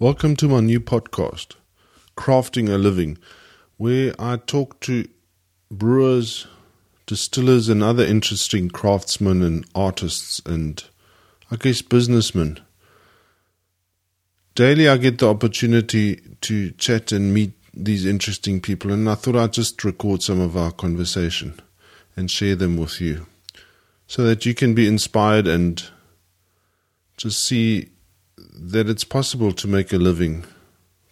Welcome to my new podcast, Crafting a Living, where I talk to brewers, distillers, and other interesting craftsmen and artists and I guess businessmen. Daily, I get the opportunity to chat and meet these interesting people, and I thought I'd just record some of our conversation and share them with you so that you can be inspired and just see that it's possible to make a living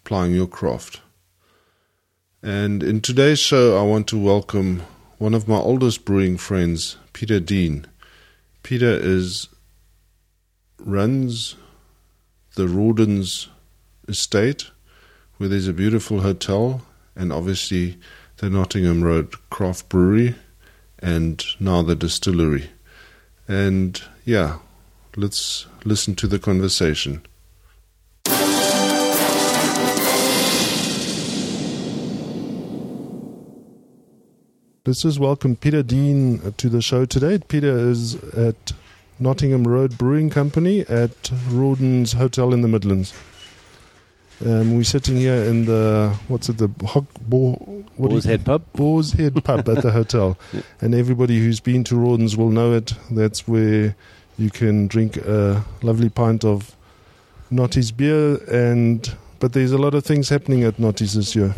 plying your craft. And in today's show, I want to welcome one of my oldest brewing friends, Peter Dean. Peter is runs the Rawdons estate, where there's a beautiful hotel and obviously the Nottingham Road Craft Brewery and now the distillery. And yeah, let's listen to the conversation. Let's just welcome Peter Dean to the show today. Peter is at Nottingham Road Brewing Company at Rawdon's Hotel in the Midlands. Um, we're sitting here in the what's it the Hog, Bo, what Boar's Head Pub. Boar's Head Pub at the hotel, and everybody who's been to Rawdon's will know it. That's where you can drink a lovely pint of Notties beer, and but there's a lot of things happening at Notties this year.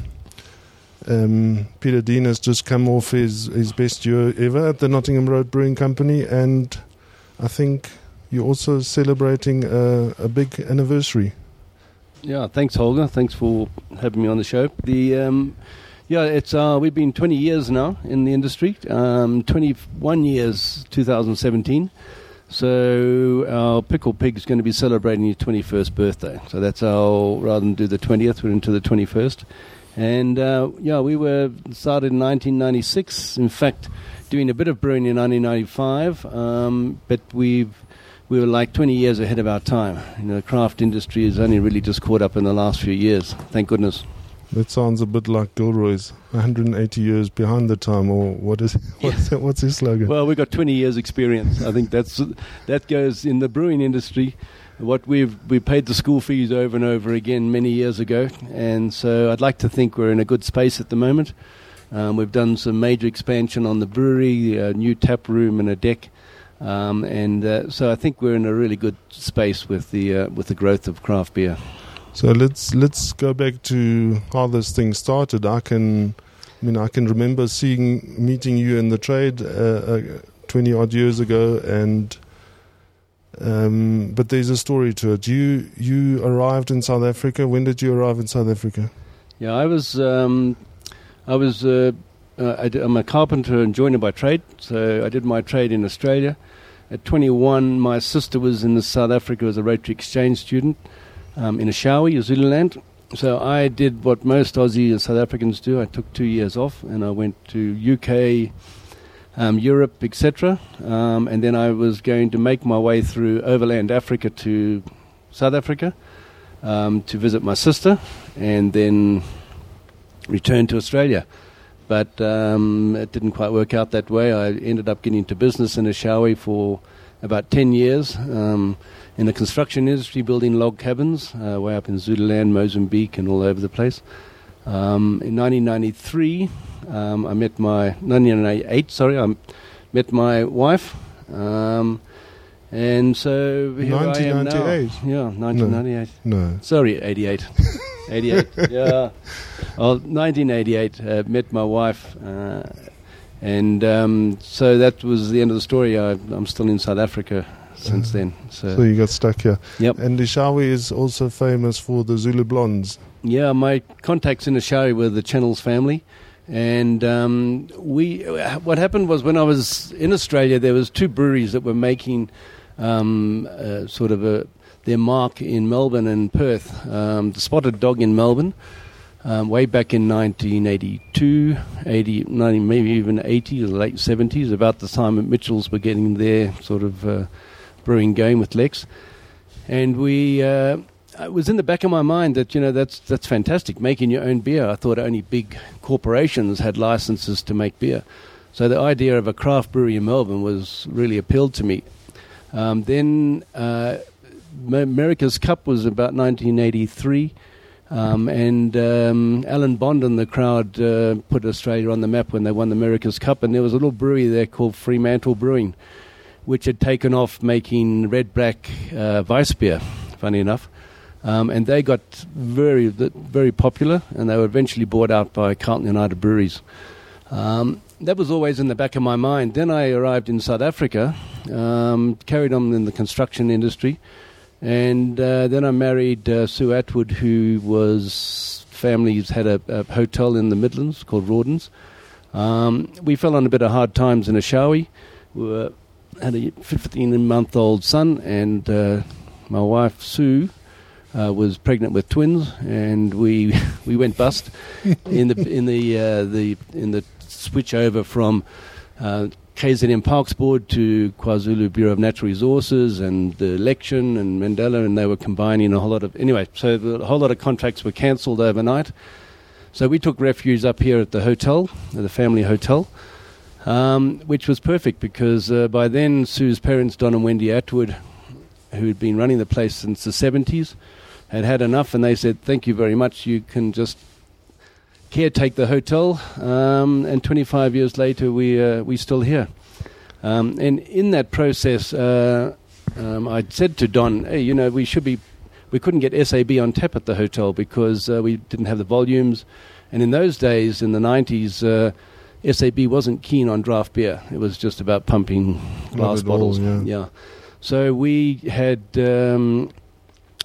Um, Peter Dean has just come off his, his best year ever at the Nottingham Road Brewing Company, and I think you're also celebrating a, a big anniversary. Yeah, thanks, Holger. Thanks for having me on the show. The um, yeah, it's uh, we've been 20 years now in the industry. Um, 21 years, 2017. So our pickle pig is going to be celebrating his 21st birthday. So that's our rather than do the 20th, we're into the 21st. And uh, yeah, we were started in 1996. In fact, doing a bit of brewing in 1995, um, but we've we were like 20 years ahead of our time. You know, the craft industry has only really just caught up in the last few years. Thank goodness. That sounds a bit like Gilroy's, 180 years behind the time, or what is what's, yeah. what's his slogan? Well, we've got 20 years experience. I think that's that goes in the brewing industry what we've we paid the school fees over and over again many years ago, and so I'd like to think we're in a good space at the moment. Um, we've done some major expansion on the brewery, a new tap room and a deck, um, and uh, so I think we're in a really good space with the uh, with the growth of craft beer. So let's let's go back to how this thing started. I can, I mean, I can remember seeing meeting you in the trade uh, uh twenty odd years ago, and um, but there's a story to it. You you arrived in South Africa. When did you arrive in South Africa? Yeah, I was um, I was uh, uh, I am a carpenter and joiner by trade. So I did my trade in Australia. At 21, my sister was in South Africa as a Rotary Exchange student um, in Eshowe, Zululand. So I did what most Aussie and South Africans do. I took two years off and I went to UK um, Europe, etc. Um, and then I was going to make my way through overland Africa to South Africa um, to visit my sister, and then return to Australia. But um, it didn't quite work out that way. I ended up getting into business in Eshowe for about 10 years um, in the construction industry, building log cabins uh, way up in Zululand, Mozambique, and all over the place. Um, in 1993, um, I met my 1998. Sorry, I met my wife, um, and so here I am now. Yeah, 1998. No, no. sorry, 88. 88. yeah, well, 1988. Uh, met my wife. Uh, and um, so that was the end of the story. I, am still in South Africa since then. So. so. you got stuck here. Yep. And Eshowe is also famous for the Zulu blondes. Yeah, my contacts in Eshowe were the Channels family. And um, we, what happened was when I was in Australia, there was two breweries that were making um, uh, sort of a, their mark in Melbourne and Perth. Um, the Spotted Dog in Melbourne, um, way back in 1982, 80, 90, maybe even 80s, late 70s, about the time that Mitchell's were getting their sort of uh, brewing going with Lex. And we uh, it was in the back of my mind that you know that's that's fantastic making your own beer. I thought only big corporations had licenses to make beer, so the idea of a craft brewery in Melbourne was really appealed to me. Um, then uh, America's Cup was about 1983. Um, and um, Alan Bond and the crowd uh, put Australia on the map when they won the America's Cup, and there was a little brewery there called Fremantle Brewing, which had taken off making Redback uh, Weiss beer, funny enough. Um, and they got very, very popular, and they were eventually bought out by Carlton United Breweries. Um, that was always in the back of my mind. Then I arrived in South Africa, um, carried on in the construction industry, and uh, then I married uh, Sue Atwood, who was families had a, a, hotel in the Midlands called Rawdon's. Um, we fell on a bit of hard times in Eshowe. We were, had a 15 month old son, and uh, my wife Sue uh, was pregnant with twins, and we we went bust in the in the uh, the in the switch over from uh, KZN Parks Board to KwaZulu Bureau of Natural Resources and the election and Mandela, and they were combining a whole lot of anyway. So a whole lot of contracts were cancelled overnight. So we took refuge up here at the hotel, the family hotel. Um, which was perfect because uh, by then Sue's parents, Don and Wendy Atwood, who had been running the place since the 70s, had had enough, and they said, "Thank you very much. You can just caretake the hotel." Um, and 25 years later, we uh, we still here. Um, and in that process, uh, um, I said to Don, "Hey, you know, we should be." We couldn't get SAB on tap at the hotel because uh, we didn't have the volumes, and in those days, in the 90s. Uh, SAB wasn't keen on draft beer. It was just about pumping glass bottles. All, yeah. yeah. So we had um,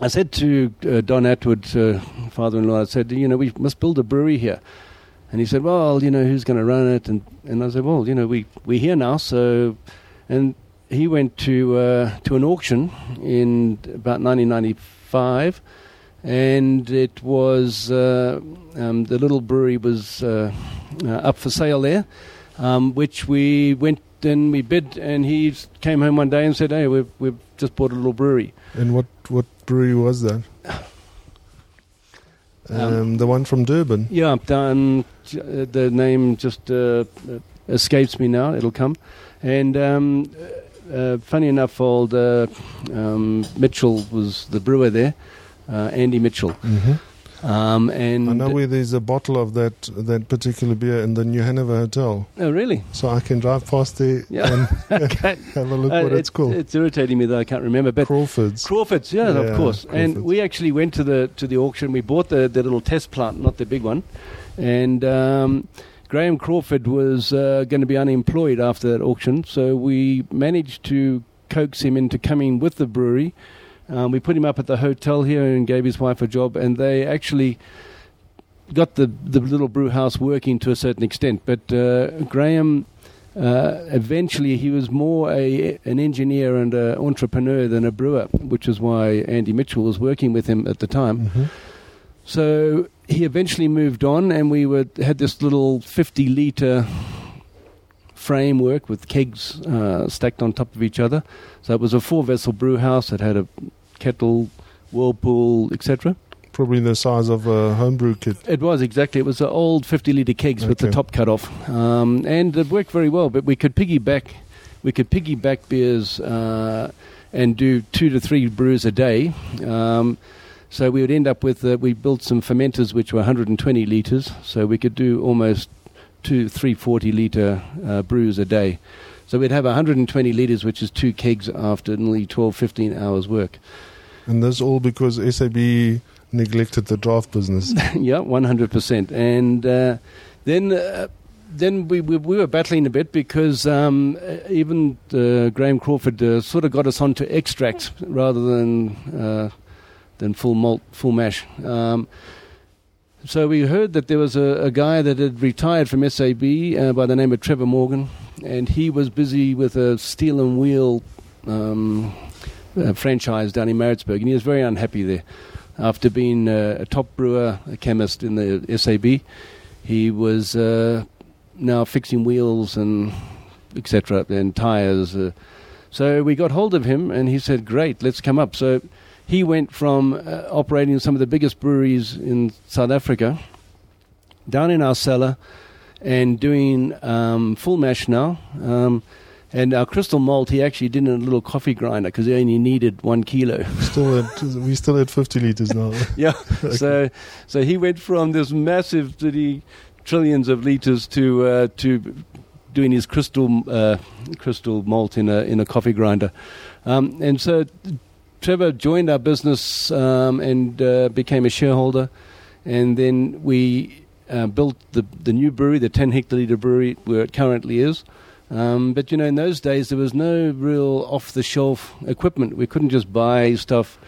I said to uh, Don Atwood, uh, father-in-law, I said, you know, we must build a brewery here. And he said, well, you know, who's going to run it? And, and I said, well, you know, we, we're here now. So, and he went to, uh, to an auction in about 1995. And it was, uh, um, the little brewery was uh, uh, up for sale there, um, which we went and we bid. And he came home one day and said, hey, we've, we've just bought a little brewery. And what, what brewery was that? Um, um, the one from Durban. Yeah, um, the name just uh, escapes me now. It'll come. And um, uh, funny enough, old uh, um, Mitchell was the brewer there, uh, Andy Mitchell. Mm-hmm. Um, and I know where there's a bottle of that that particular beer in the New Hanover Hotel. Oh, really? So I can drive past there yeah. and okay. have a look uh, what it's, it's called. It's irritating me that I can't remember. But Crawford's. Crawford's, yeah, yeah of course. Crawford's. And we actually went to the to the auction. We bought the, the little test plant, not the big one. And um, Graham Crawford was uh, going to be unemployed after that auction, so we managed to coax him into coming with the brewery um, we put him up at the hotel here and gave his wife a job, and they actually got the, the little brew house working to a certain extent. But uh, Graham, uh, eventually, he was more a, an engineer and an entrepreneur than a brewer, which is why Andy Mitchell was working with him at the time. Mm-hmm. So he eventually moved on, and we were, had this little 50 litre framework with kegs uh, stacked on top of each other. So it was a four vessel brew house. It had a kettle, whirlpool, etc. Probably the size of a homebrew kit. It was exactly. It was an old 50 litre kegs okay. with the top cut off, um, and it worked very well. But we could piggyback, we could piggyback beers uh, and do two to three brews a day. Um, so we would end up with uh, we built some fermenters which were 120 litres, so we could do almost two, three 40 litre uh, brews a day. So we'd have 120 litres, which is two kegs after nearly 12, 15 hours work. And this all because SAB neglected the draft business. yeah, 100%. And uh, then. Uh, then we, we, we were battling a bit because um, even uh, Graham Crawford uh, sort of got us onto extract rather than uh, than full malt, full mash. Um, so we heard that there was a, a, guy that had retired from SAB uh, by the name of Trevor Morgan, and he was busy with a steel and wheel um, uh, franchise down in Maritzburg, and he was very unhappy there. After being uh, a top brewer, a chemist in the SAB, he was uh, now fixing wheels and etc. and tires. Uh. so we got hold of him, and he said, "Great, let's come up." So he went from operating some of the biggest breweries in South Africa down in our cellar and doing um, full mash now. Um, And our crystal malt, he actually did in a little coffee grinder because he only needed one kilo. Still at, we still at 50 liters now. yeah. okay. So, so he went from this massive city, trillions of liters to uh, to doing his crystal uh, crystal malt in a in a coffee grinder, um, and so Trevor joined our business um, and uh, became a shareholder, and then we uh, built the the new brewery, the 10 hectoliter brewery, where it currently is. Um, but you know, in those days, there was no real off-the-shelf equipment. We couldn't just buy stuff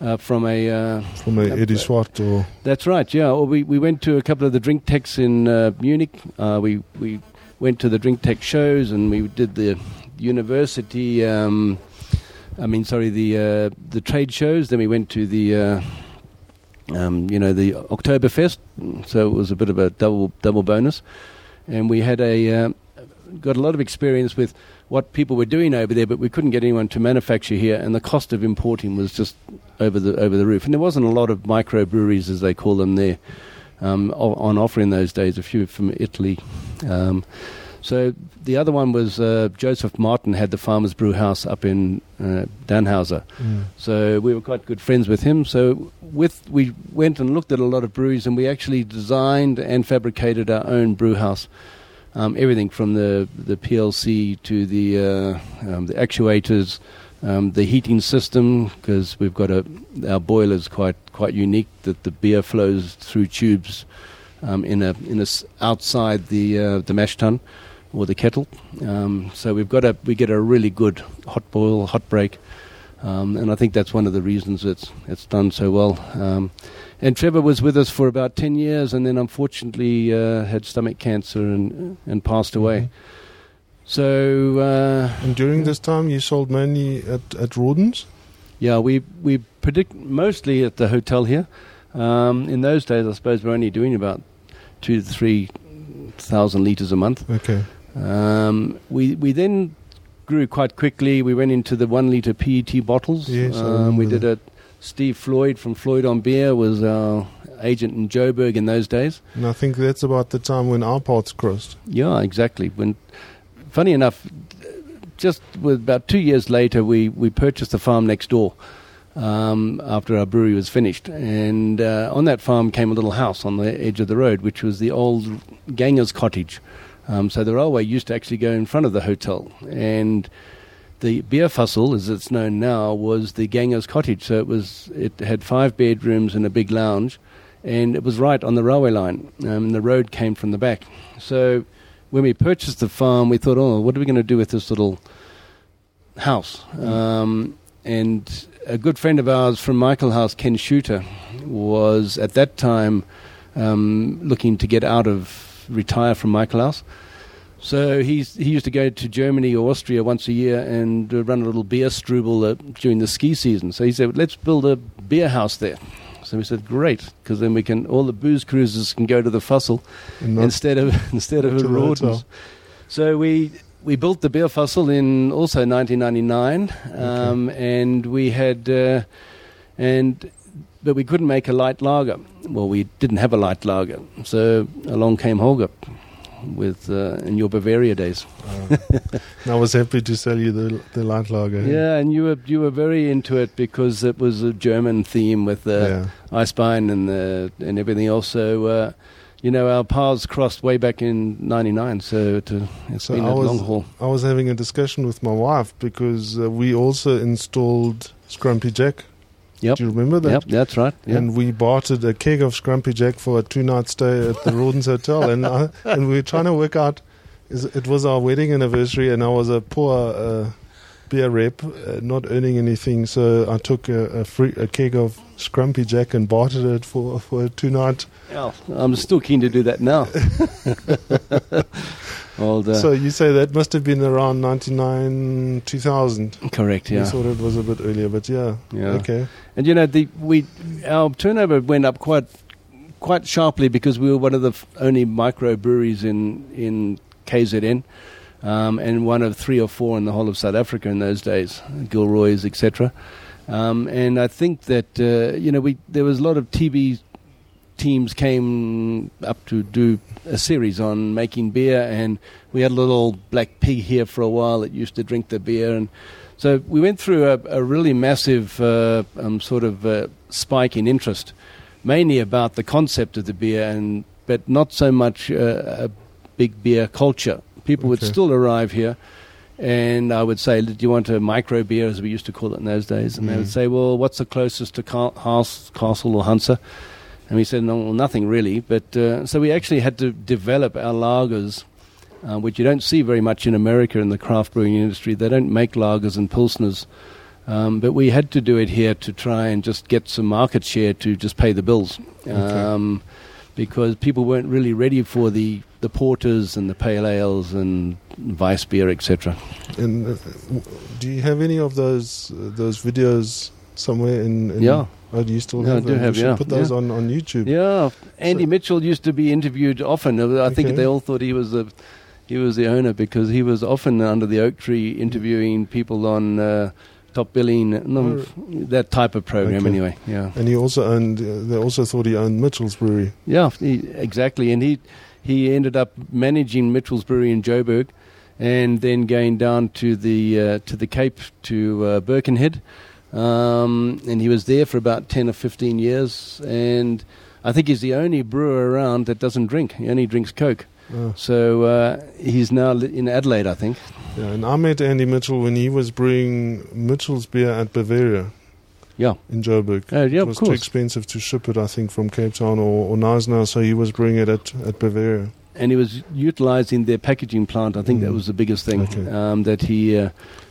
uh, from a uh, from a, Eddie Swart or that's right, yeah. Or we, we went to a couple of the drink techs in uh, Munich. Uh, we we went to the drinktec shows and we did the university. Um, I mean, sorry, the uh, the trade shows. Then we went to the uh, um, you know the Oktoberfest. So it was a bit of a double double bonus, and we had a got a lot of experience with what people were doing over there, but we couldn't get anyone to manufacture here, and the cost of importing was just over the over the roof. And there wasn't a lot of microbreweries, as they call them, there um, on offer in those days. A few from Italy. Um, so the other one was uh, Joseph Martin had the Farmers Brew House up in uh, Danhauser. Mm. So we were quite good friends with him. So with we went and looked at a lot of breweries, and we actually designed and fabricated our own brew house um, everything from the the PLC to the uh, um, the actuators, um, the heating system because we've got a our boiler is quite quite unique that the beer flows through tubes um, in a in a outside the uh, the mash tun or the kettle. Um, so we've got a we get a really good hot boil hot break. Um, and I think that's one of the reasons it's it's done so well. And Trevor was with us for about 10 years and then unfortunately uh, had stomach cancer and, and passed away. Mm-hmm. So. Uh, and during this time, you sold mainly at, at Rawdon's? Yeah, we, we predict mostly at the hotel here. Um, in those days, I suppose we're only doing about two to three thousand liters a month. Okay. Um, we we then grew quite quickly. We went into the one liter PET bottles. Yes, um, we did it Steve Floyd from Floyd on Beer was our agent in Joburg in those days. And I think that's about the time when our paths crossed. Yeah, exactly. When, funny enough, just with about two years later, we, we purchased the farm next door um, after our brewery was finished. And uh, on that farm came a little house on the edge of the road, which was the old ganger's cottage. Um, so the railway used to actually go in front of the hotel. And the Bierfassel, as it's known now, was the Ganger's cottage. So it was it had five bedrooms and a big lounge, and it was right on the railway line. Um, the road came from the back. So when we purchased the farm, we thought, oh, what are we going to do with this little house? Um, and a good friend of ours from Michael House, Ken Shooter, was at that time um, looking to get out of retire from Michael House so he's, he used to go to Germany or Austria once a year and uh, run a little beer strubel uh, during the ski season. So he said, let's build a beer house there. So we said, great, because then we can all the booze cruisers can go to the Fussel instead of instead of Rawdon's. So we we built the Bierfassel in also 1999, um, okay. and we had uh, and but we couldn't make a light lager. Well, we didn't have a light lager, so along came Holger with uh, in your Bavaria days. uh, I was happy to sell you the the light lager. Yeah, and you were you were very into it because it was a German theme with the yeah. Eisbein and the and everything else. So. Uh, you know, our paths crossed way back in '99, so it, has so been a was, long haul. I was having a discussion with my wife because uh, we also installed Scrumpy Jack Yep. Do you remember that? Yep, that's right. Yep. And we bartered a keg of Scrumpy Jack for a two night stay at the Rawdon's Hotel. And, I, and we were trying to work out, it was our wedding anniversary, and I was a poor uh, beer rep, uh, not earning anything. So I took a, a, free, a keg of Scrumpy Jack and bartered it for, for a two night. Oh, I'm still keen to do that now. Old, uh, so you say that must have been around 99, 2000. Correct, yeah. We thought it was a bit earlier, but yeah. Yeah. Okay. And you know, the we our turnover went up quite quite sharply because we were one of the f- only microbreweries in in KZN. Um, and one of three or four in the whole of South Africa in those days, Gilroy's, etc. Um, and I think that uh, you know we there was a lot of TV teams came up to do a series on making beer, and we had a little black pig here for a while that used to drink the beer, and so we went through a, a really massive uh, um, sort of uh, spike in interest, mainly about the concept of the beer, and but not so much uh, a big beer culture. People would still arrive here. And I would say, do you want a micro beer, as we used to call it in those days? And they would Mm. say, well, what's the closest to Car- Haas, Castle or Hansa? And we said, no, well, nothing really. But uh, so we actually had to develop our lagers, uh, which you don't see very much in America in the craft brewing industry. They don't make lagers and pilsners. Um, but we had to do it here to try and just get some market share to just pay the bills. Um, because people weren't really ready for the, the porters and the pale ales and Weiss beer, etc. And uh, do you have any of those uh, those videos somewhere in? in Yeah. Oh, do you still I have do them? have, You should yeah, Put those yeah. on on YouTube. Yeah, Andy So- Mitchell used to be interviewed often. I think Okay. they all thought he was the he was the owner because he was often under the oak tree interviewing people on uh, top billing, no, that type of program. Okay. Anyway, yeah, And he also owned. Uh, they also thought he owned Mitchell's Brewery. yeah, he, exactly. And he he ended up managing Mitchell's Brewery in Joburg, and then going down to the uh, to the Cape to uh, Birkenhead, um, and he was there for about ten or fifteen years. And I think he's the only brewer around that doesn't drink. He only drinks Coke. Oh, So uh, he's now in Adelaide, I think. yeah, and I met Andy Mitchell when he was brewing Mitchell's beer at Bavaria Yeah. in Joburg. Oh, yeah, it was too expensive to ship it, I think, from Cape Town or, or Knysna, so he was brewing it at, at Bavaria. And he was utilizing their packaging plant. I think Mm. that was the biggest thing. Okay. Um, that he uh,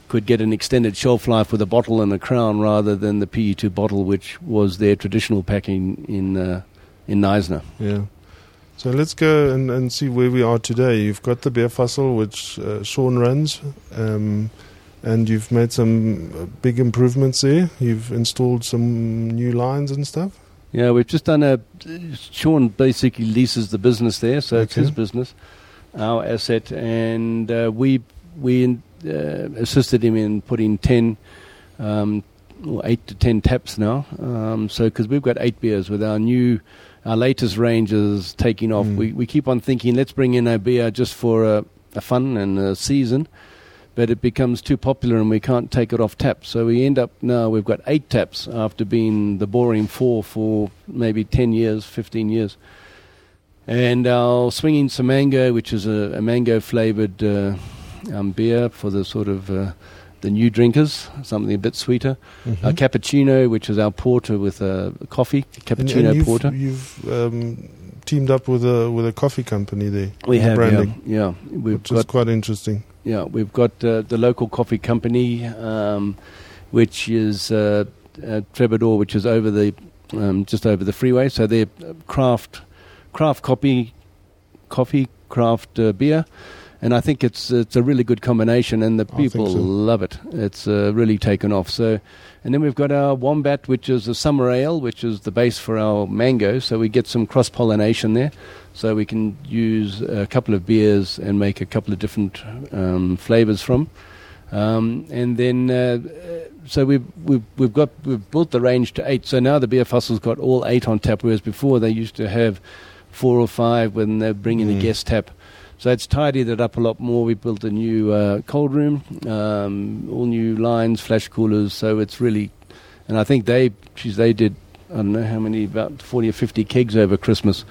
could get an extended shelf life with a bottle and a crown rather than the PET bottle, which was their traditional packing in uh, in Knysna. Yeah. So let's go and, and see where we are today. You've got the Bierfassel, which uh, Sean runs, um, and you've made some uh, big improvements there. You've installed some new lines and stuff. Yeah, we've just done a. Sean basically leases the business there, so it's his business, our asset, and uh, we we assisted him in putting ten, um, or eight to ten taps now. Um, so because we've got eight beers with our new, our latest range is taking off. Mm. We we keep on thinking let's bring in a beer just for a, a fun and a season. But it becomes too popular and we can't take it off tap. So we end up now, we've got eight taps after being the boring four for maybe 10 years, 15 years. And our Swinging Samango, which is a, a mango flavored uh, um, beer for the sort of uh, the new drinkers, something a bit sweeter. Mhm. Our cappuccino, which is our porter with uh, coffee, cappuccino and you've, porter. You've um, teamed up with a with a coffee company there. We have, yeah, branding, yeah. We've which is quite interesting. Yeah, we've got uh, the local coffee company, um, which is uh, uh, Terbodore, which is over the um, just over the freeway. So they're uh, craft craft coffee, coffee craft uh, beer, and I think it's it's a really good combination, and the people so. love it. It's uh, really taken off. So, and then we've got our Wombat, which is a summer ale, which is the base for our mango. So we get some cross pollination there. So we can use a couple of beers and make a couple of different um, flavors from. Um, and then, uh, so we've, we've, we've got, we've built the range to eight. So now the Bierfassel's got all eight on tap, whereas before they used to have four or five when they're bringing Mm. the guest tap. So it's tidied it up a lot more. We built a new uh, cold room, um, all new lines, flash coolers. So it's really, and I think they, geez, they did, I don't know how many, about 40 or 50 kegs over Christmas.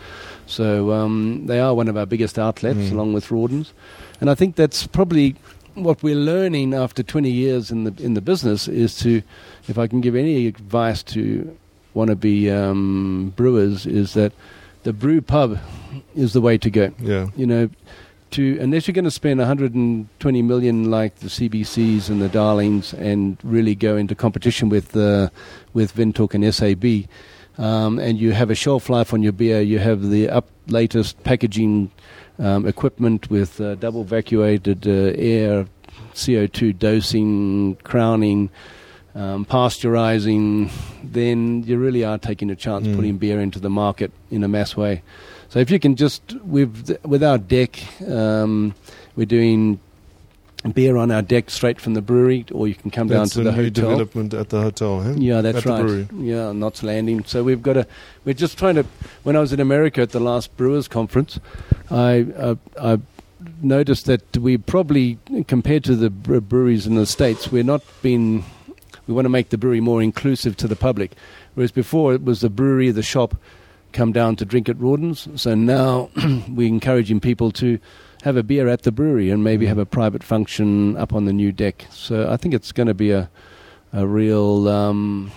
So um, they are one of our biggest outlets, Mm. along with Rawdon's. And I think that's probably what we're learning after 20 years in the in the business is to, if I can give any advice to wannabe um, brewers, is that the brew pub is the way to go. Yeah. You know, to unless you're going to spend 120 million like the CBCs and the Darlings and really go into competition with uh, with Vintok and SAB, um, and you have a shelf life on your beer, you have the up latest packaging um, equipment with uh, double vacuated uh, air, CO2 dosing, crowning, um, pasteurizing, then you really are taking a chance Mm. putting beer into the market in a mass way. So if you can just with with our deck, um, we're doing beer on our deck straight from the brewery, or you can come That's down to the new hotel. development at the hotel, huh? Yeah, that's at the right. Yeah, Knots Landing. So we've got a. We're just trying to. When I was in America at the last Brewers Conference, I uh, I noticed that we probably compared to the breweries in the states, we're not being. We want to make the brewery more inclusive to the public, whereas before it was the brewery, the shop, come down to drink at Rawdon's. So now we're encouraging people to have a beer at the brewery and maybe Mm. have a private function up on the new deck. So I think it's going to be a a real um,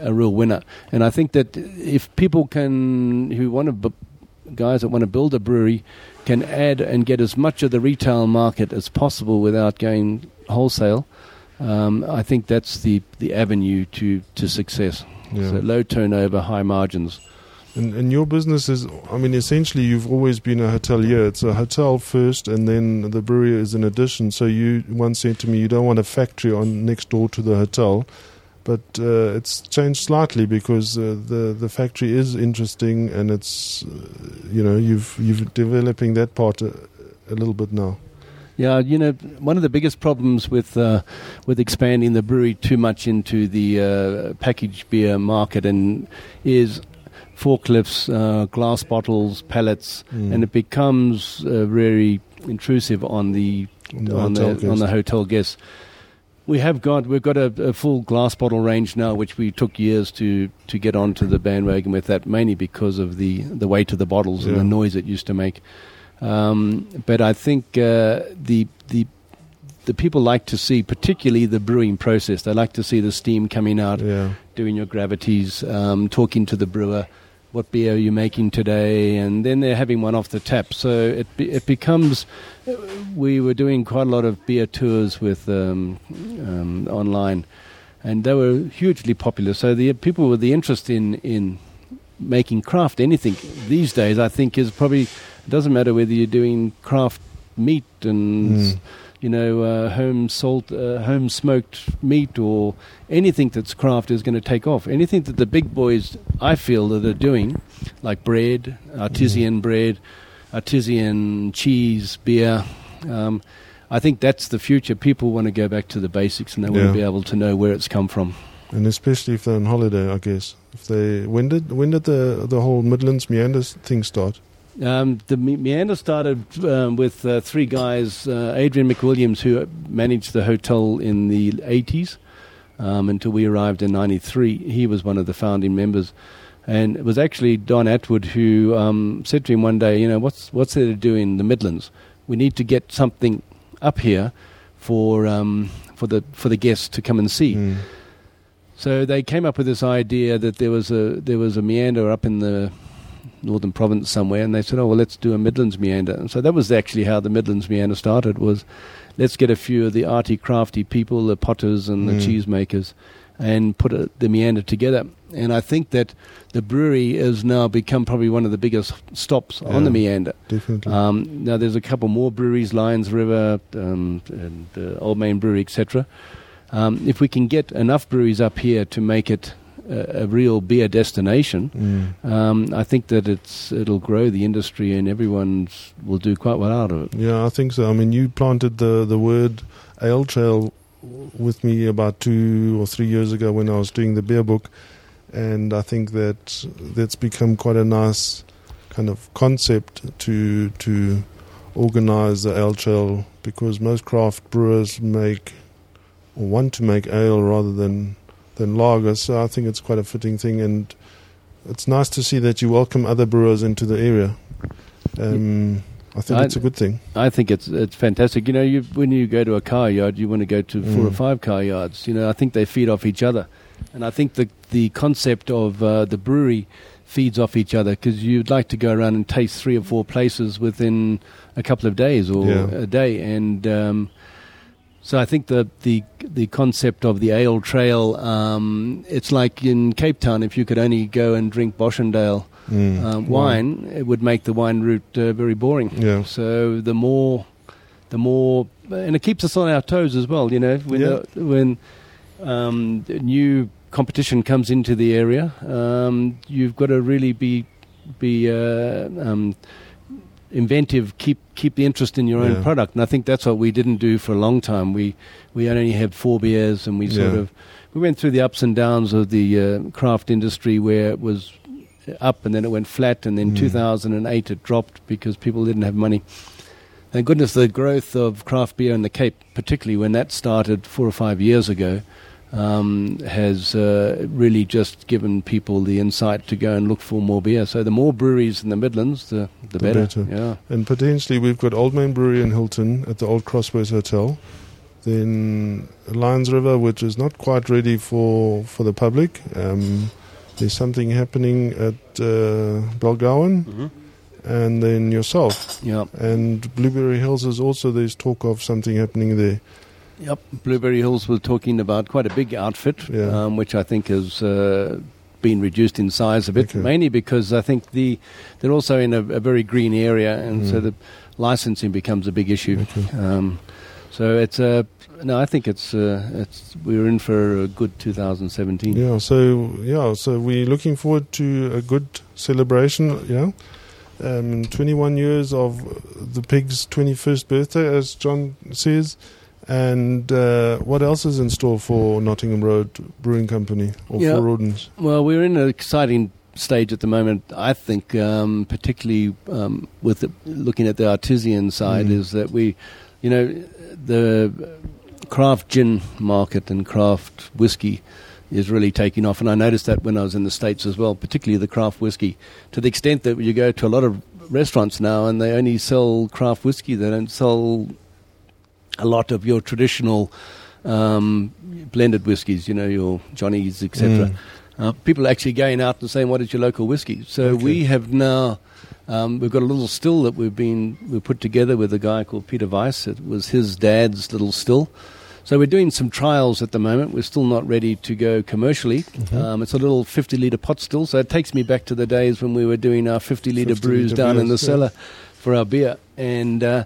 a real winner. And I think that if people can who want to guys that want to build a brewery can add and get as much of the retail market as possible without going wholesale. Um, I think that's the, the avenue to, to success. Yeah. So low turnover, high margins. And, and your business is, I mean, essentially, you've always been a hotelier. It's a hotel first, and then the brewery is an addition. So you once said to me, you don't want a factory on next door to the hotel, but uh, it's changed slightly because uh, the the factory is interesting, and it's, uh, you know, you've you've developing that part a, a little bit now. Yeah, you know, one of the biggest problems with uh, with expanding the brewery too much into the uh, packaged beer market and is forklifts, uh, glass bottles, pallets, Mm. and it becomes uh, very intrusive on the On the on hotel the, on the hotel guests. We have got we've got a, a full glass bottle range now, which we took years to, to get onto the bandwagon with that, mainly because of the, the weight of the bottles and the noise it used to make. Um, but I think uh, the the the people like to see, particularly the brewing process. They like to see the steam coming out, Yeah. doing your gravities, um, talking to the brewer. What beer are you making today? And then they're having one off the tap. So it be, it becomes. We were doing quite a lot of beer tours with um, um, online, and they were hugely popular. So the people with the interest in in making craft anything these days, I think, is probably doesn't matter whether you're doing craft meat and Mm. you know uh, home salt, uh, home smoked meat, or anything that's craft is going to take off. Anything that the big boys, I feel, that are doing, like bread, artisan bread, artisan cheese, beer. Um, I think that's the future. People want to go back to the basics, and they want Yeah. to be able to know where it's come from. And especially if they're on holiday, I guess. If they when did when did the the whole Midlands meanders thing start? Um, the Meander started um, with uh, three guys, uh, Adrian McWilliams, who managed the hotel in the 80s um, until we arrived in 93. He was one of the founding members. And it was actually Don Atwood who um, said to him one day, you know, what's, what's there to do in the Midlands? We need to get something up here for, um, for, the, for the guests to come and see. Mm. So they came up with this idea that there was a there was a meander up in the northern province somewhere, and they said, "Oh well, let's do a Midlands meander." And so that was actually how the Midlands meander started. Was let's get a few of the arty, crafty people, the potters and the Mm. cheesemakers, and put a, the meander together. And I think that the brewery has now become probably one of the biggest stops on the meander. Definitely. Um, now there's a couple more breweries, Lions River um, and uh, Old Main Brewery, etc. Um, if we can get enough breweries up here to make it a, a real beer destination, Mm. um, I think that it's it'll grow the industry and everyone will do quite well out of it. Yeah, I think so. I mean, you planted the the word ale trail with me about two or three years ago when I was doing the beer book, and I think that that's become quite a nice kind of concept to to organize the ale trail because most craft brewers make or want to make ale rather than than lager. So I think it's quite a fitting thing, and it's nice to see that you welcome other brewers into the area. Um, I think I- it's a good thing. I think it's it's fantastic. You know, you, when you go to a car yard, you want to go to four or Mm. five car yards. You know, I think they feed off each other, and I think the the concept of uh, the brewery feeds off each other because you'd like to go around and taste three or four places within a couple of days or Yeah. a day, and um, so I think the the the concept of the ale trail. Um, it's like in Cape Town, if you could only go and drink Boschendal Mm. um, wine, it would make the wine route uh, very boring. Yeah. So the more, the more, and it keeps us on our toes as well. You know, when Yeah. the, when um, new competition comes into the area, um, you've got to really be be uh, um, inventive, keep keep the interest in your Yeah. own product. And I think that's what we didn't do for a long time. We we only had four beers, and we sort Yeah. of we went through the ups and downs of the uh, craft industry, where it was up and then it went flat, and then Mm. 2008 it dropped because people didn't have money. Thank goodness the growth of craft beer in the Cape, particularly when that started four or five years ago, um, has uh, really just given people the insight to go and look for more beer. So the more breweries in the Midlands, the, the, The better. better. Yeah. And potentially, we've got Old Main Brewery in Hilton at the Old Crossways Hotel. Then Lions River, which is not quite ready for, for the public. Um, there's something happening at uh, Belgowan, Mm-hmm. and then yourself. Yeah. And Blueberry Hills is also there's talk of something happening there. Yep. Blueberry Hills was talking about quite a big outfit, Yeah. um, which I think has uh, been reduced in size a bit, Okay. mainly because I think the they're also in a, a very green area, and so Mm. the licensing becomes a big issue. Okay. Um, so it's uh, no, I think it's uh, it's we're in for a good 2017. Yeah, so yeah, so we're looking forward to a good celebration. Yeah, um, 21 years of the pig's 21st birthday, as John says. And uh, what else is in store for Nottingham Road Brewing Company or Yeah. for Rawdon's? Well, we're in an exciting stage at the moment. I think, um, particularly um, with the, looking at the artisan side, Mm. is that we, you know, the craft gin market and craft whiskey is really taking off. And I noticed that when I was in the States as well, particularly the craft whiskey, to the extent that you go to a lot of restaurants now and they only sell craft whiskey, they don't sell a lot of your traditional um, blended whiskies, you know, your Johnnies, etc. Mm. Uh, people are actually going out and saying, "What is your local whiskey?" So Okay. we have now um, we've got a little still that we've been we put together with a guy called Peter Weiss. It was his dad's little still. So we're doing some trials at the moment. We're still not ready to go commercially. Mhm. Um, it's a little 50 litre pot still, so it takes me back to the days when we were doing our 50 litre 50 brews litre down in the beers, yeah. cellar for our beer. And uh,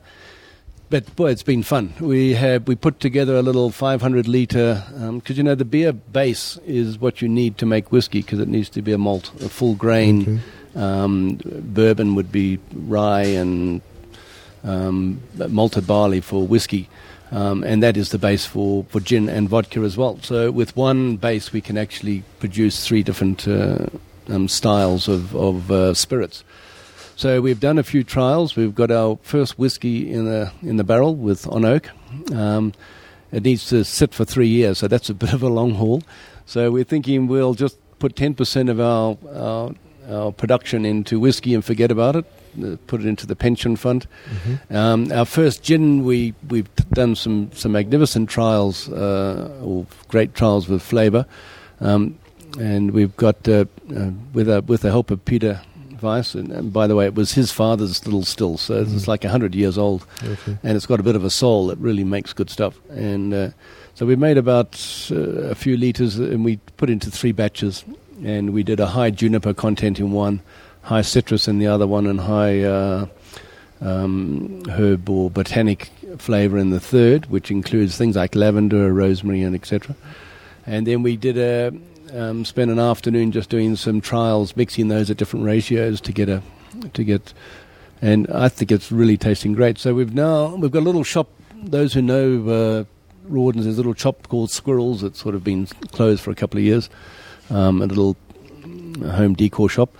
but boy, it's been fun. We have we put together a little 500 liter because you know the beer base is what you need to make whiskey because it needs to be a malt, a full grain. Okay. Um, bourbon would be rye and um, malted barley for whiskey. Um, and that is the base for, for gin and vodka as well. So with one base, we can actually produce three different uh, um, styles of, of uh, spirits. So we've done a few trials. We've got our first whiskey in the in the barrel with on oak. Um, it needs to sit for three years, so that's a bit of a long haul. So we're thinking we'll just put ten percent of our, our our production into whiskey and forget about it. uh, Put it into the pension fund. Mhm. Um, our first gin, we we've done some some magnificent trials, uh, or great trials with flavour, um, and we've got uh, uh, with uh, with the help of Peter Weiss, and, and by the way, it was his father's little still, so it's Mhm. like hundred years old, Okay. and it's got a bit of a soul that really makes good stuff. And uh, so we made about uh, a few liters, and we put into three batches, and we did a high juniper content in one, high citrus in the other one, and high uh, um, herb or botanic flavour in the third, which includes things like lavender, rosemary, and etc. And then we did a um, spent an afternoon just doing some trials, mixing those at different ratios to get a to get, and I think it's really tasting great. So we've now we've got a little shop. Those who know uh, Rawdon's, there's a little shop called Squirrels that's sort of been closed for a couple of years, um, a little home decor shop.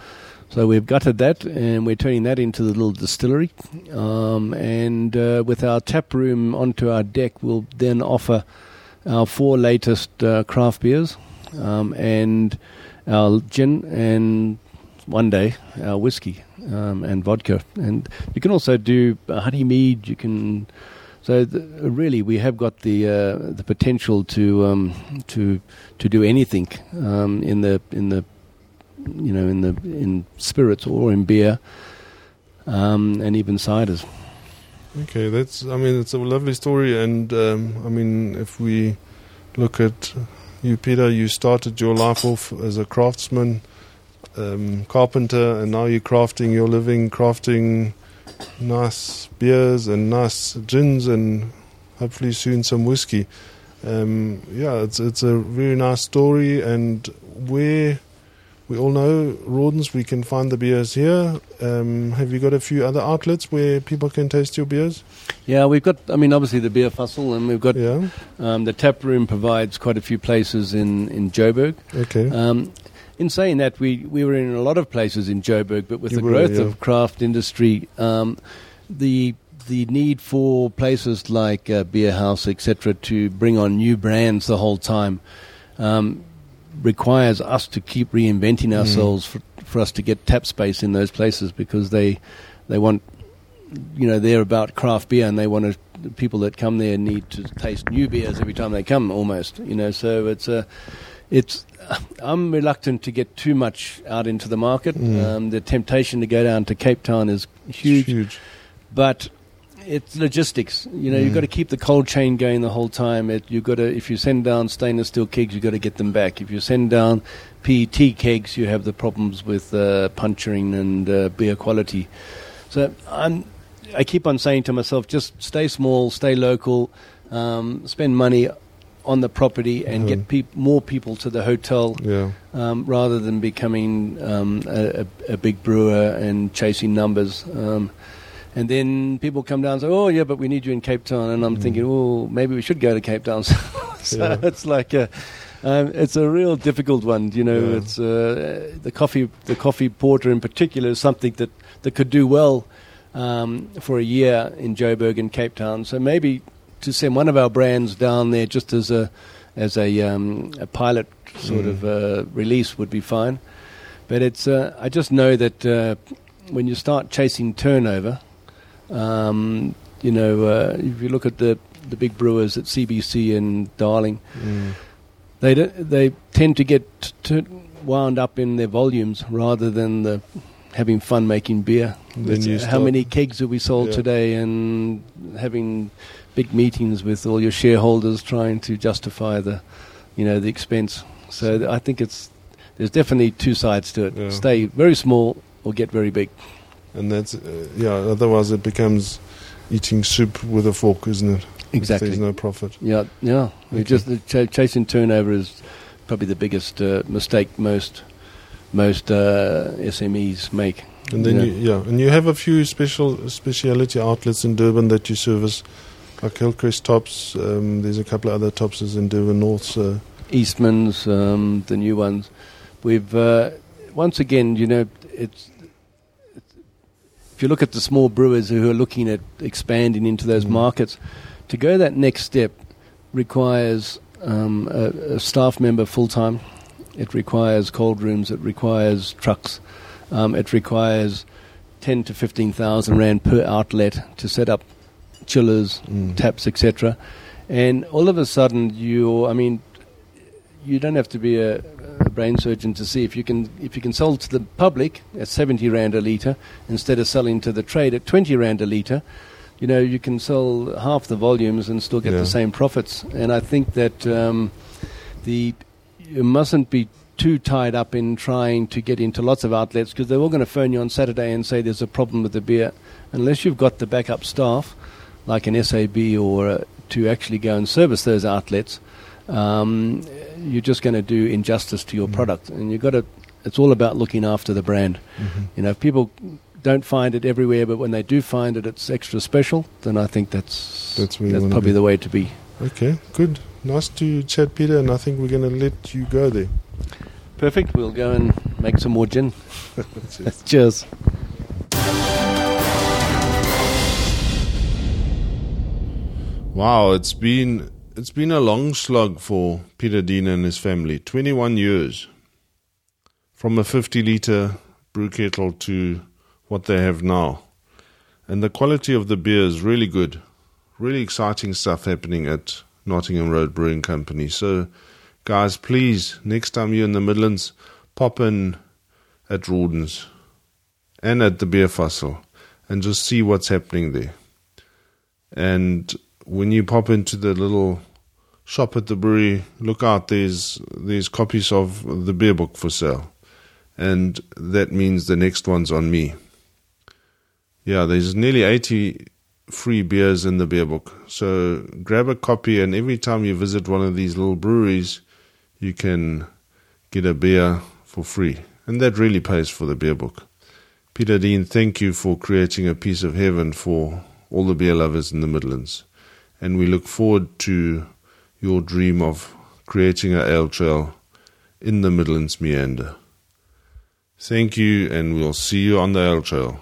So we've gutted that, and we're turning that into the little distillery. Um, and uh, with our tap room onto our deck, we'll then offer our four latest uh, craft beers um, and our gin, and one day our whiskey um, and vodka. And you can also do uh, honey mead. You can. So the, really, we have got the uh, the potential to um, to to do anything um, in the in the you know in the in spirits or in beer um, and even ciders. Okay, that's. I mean, it's a lovely story, and um, I mean, if we look at you, Peter, you started your life off as a craftsman, um, carpenter, and now you're crafting your living, crafting nice beers and nice gins, and hopefully soon some whiskey. Um, yeah, it's it's a very nice story, and where we all know Rawdon's. We can find the beers here. Um, have you got a few other outlets where people can taste your beers? Yeah, we've got. I mean, obviously the Bierfassel, and we've got Yeah. um, the tap room provides quite a few places in in Joburg. Okay. Um, in saying that, we, we were in a lot of places in Joburg, but with You the were, growth yeah. of craft industry, um, the the need for places like uh, Beer House, etc., to bring on new brands the whole time um, requires us to keep reinventing Mm. ourselves for, for us to get tap space in those places because they they want you know they're about craft beer and they want to the people that come there need to taste new beers every time they come almost you know so it's a it's I'm reluctant to get too much out into the market Mm. um, the temptation to go down to Cape Town is huge Huge. but it's logistics. You know, Mm. you've got to keep the cold chain going the whole time. It, you've got to, if you send down stainless steel kegs, you've got to get them back. If you send down PET kegs, you have the problems with uh, puncturing and uh, beer quality. So I'm, I keep on saying to myself, just stay small, stay local, um, spend money on the property, and Mhm. get peop- more people to the hotel Yeah. um, rather than becoming um, a, a, a big brewer and chasing numbers. And then people come down and say, "Oh, yeah, but we need you in Cape Town." And I'm Mm. thinking, "Oh, maybe we should go to Cape Town." so Yeah. it's like a, um, it's a real difficult one. You know, Yeah. it's uh, the coffee, the coffee porter in particular is something that that could do well um, for a year in Joburg and Cape Town. So maybe to send one of our brands down there just as a as a, um, a pilot sort Mm. of uh, release would be fine. But it's uh, I just know that uh, when you start chasing turnover, um, you know, uh, if you look at the the big brewers at CBC and Darling, Mm. they do, they tend to get wound up in their volumes rather than the having fun making beer. Then It's, you uh, how many kegs have we sold Yeah. today, and having big meetings with all your shareholders trying to justify the, you know, the expense. So th- I think it's there's definitely two sides to it. Yeah. Stay very small or get very big. And that's uh, yeah. Otherwise, it becomes eating soup with a fork, isn't it? If Exactly. There's no profit. Yeah, yeah. Okay. just ch- chasing turnover is probably the biggest uh, mistake most most uh, SMEs make. And then Yeah. you, yeah, and you have a few special speciality outlets in Durban that you service, like Hillcrest Tops. Um, there's a couple of other Topses in Durban North. So Eastman's, um, the new ones. We've uh, once again, you know, it's if you look at the small brewers who are looking at expanding into those Mm. markets, to go that next step requires um, a, a staff member full time. It requires cold rooms. It requires trucks. Um, it requires ten to fifteen thousand rand per outlet to set up chillers, mm. taps, etc. And all of a sudden, you, I mean, you don't have to be a, a brain surgeon to see if you can if you can sell to the public at seventy rand a liter instead of selling to the trade at twenty rand a liter. You know, you can sell half the volumes and still get Yeah. the same profits. And I think that um, the you mustn't be too tied up in trying to get into lots of outlets because they're all going to phone you on Saturday and say there's a problem with the beer. Unless you've got the backup staff, like an SAB or uh, to actually go and service those outlets, um, you're just going to do injustice to your Mm. product. And you've got to. It's all about looking after the brand. Mhm. You know, if people don't find it everywhere, but when they do find it, it's extra special. Then I think that's That's that's probably be. the way to be. Okay, good. Nice to chat, Peter. And I think we're going to let you go there. Perfect. We'll go and make some more gin. Cheers. Cheers. Wow, it's been it's been a long slog for Peter Dean and his family. Twenty one years. From a fifty litre brew kettle to what they have now. And the quality of the beer is really good. Really exciting stuff happening at Nottingham Road Brewing Company. So guys, please, next time you're in the Midlands, pop in at Rawdon's and at the Bierfassel and just see what's happening there. And when you pop into the little shop at the brewery, look out. There's there's copies of the beer book for sale, and that means the next one's on me. Yeah, there's nearly eighty free beers in the beer book. So grab a copy, and every time you visit one of these little breweries, you can get a beer for free. And that really pays for the beer book. Peter Dean, thank you for creating a piece of heaven for all the beer lovers in the Midlands. And we look forward to your dream of creating a ale trail in the Midlands meander. Thank you, and we'll see you on the ale trail.